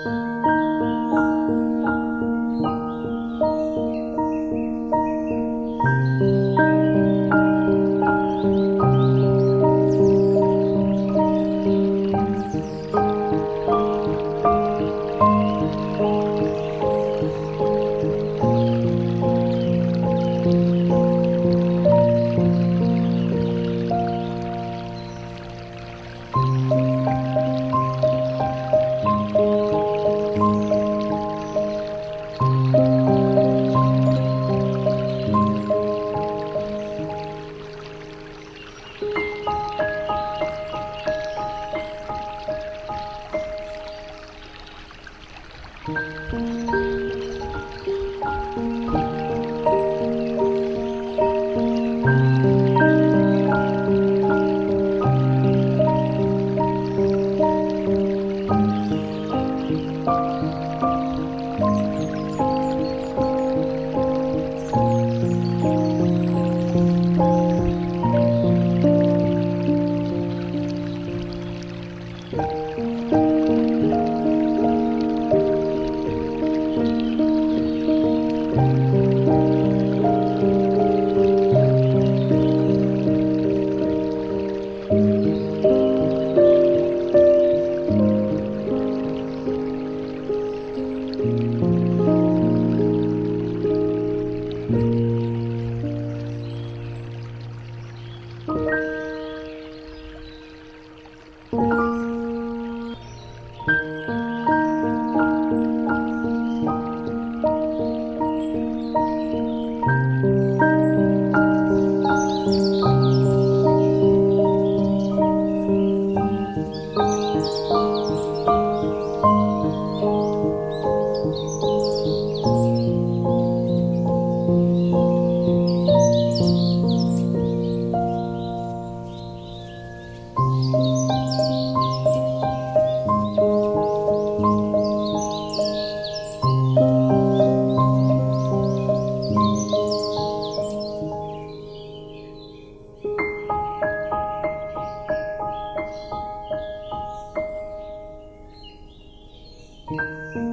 Bye. 嗯。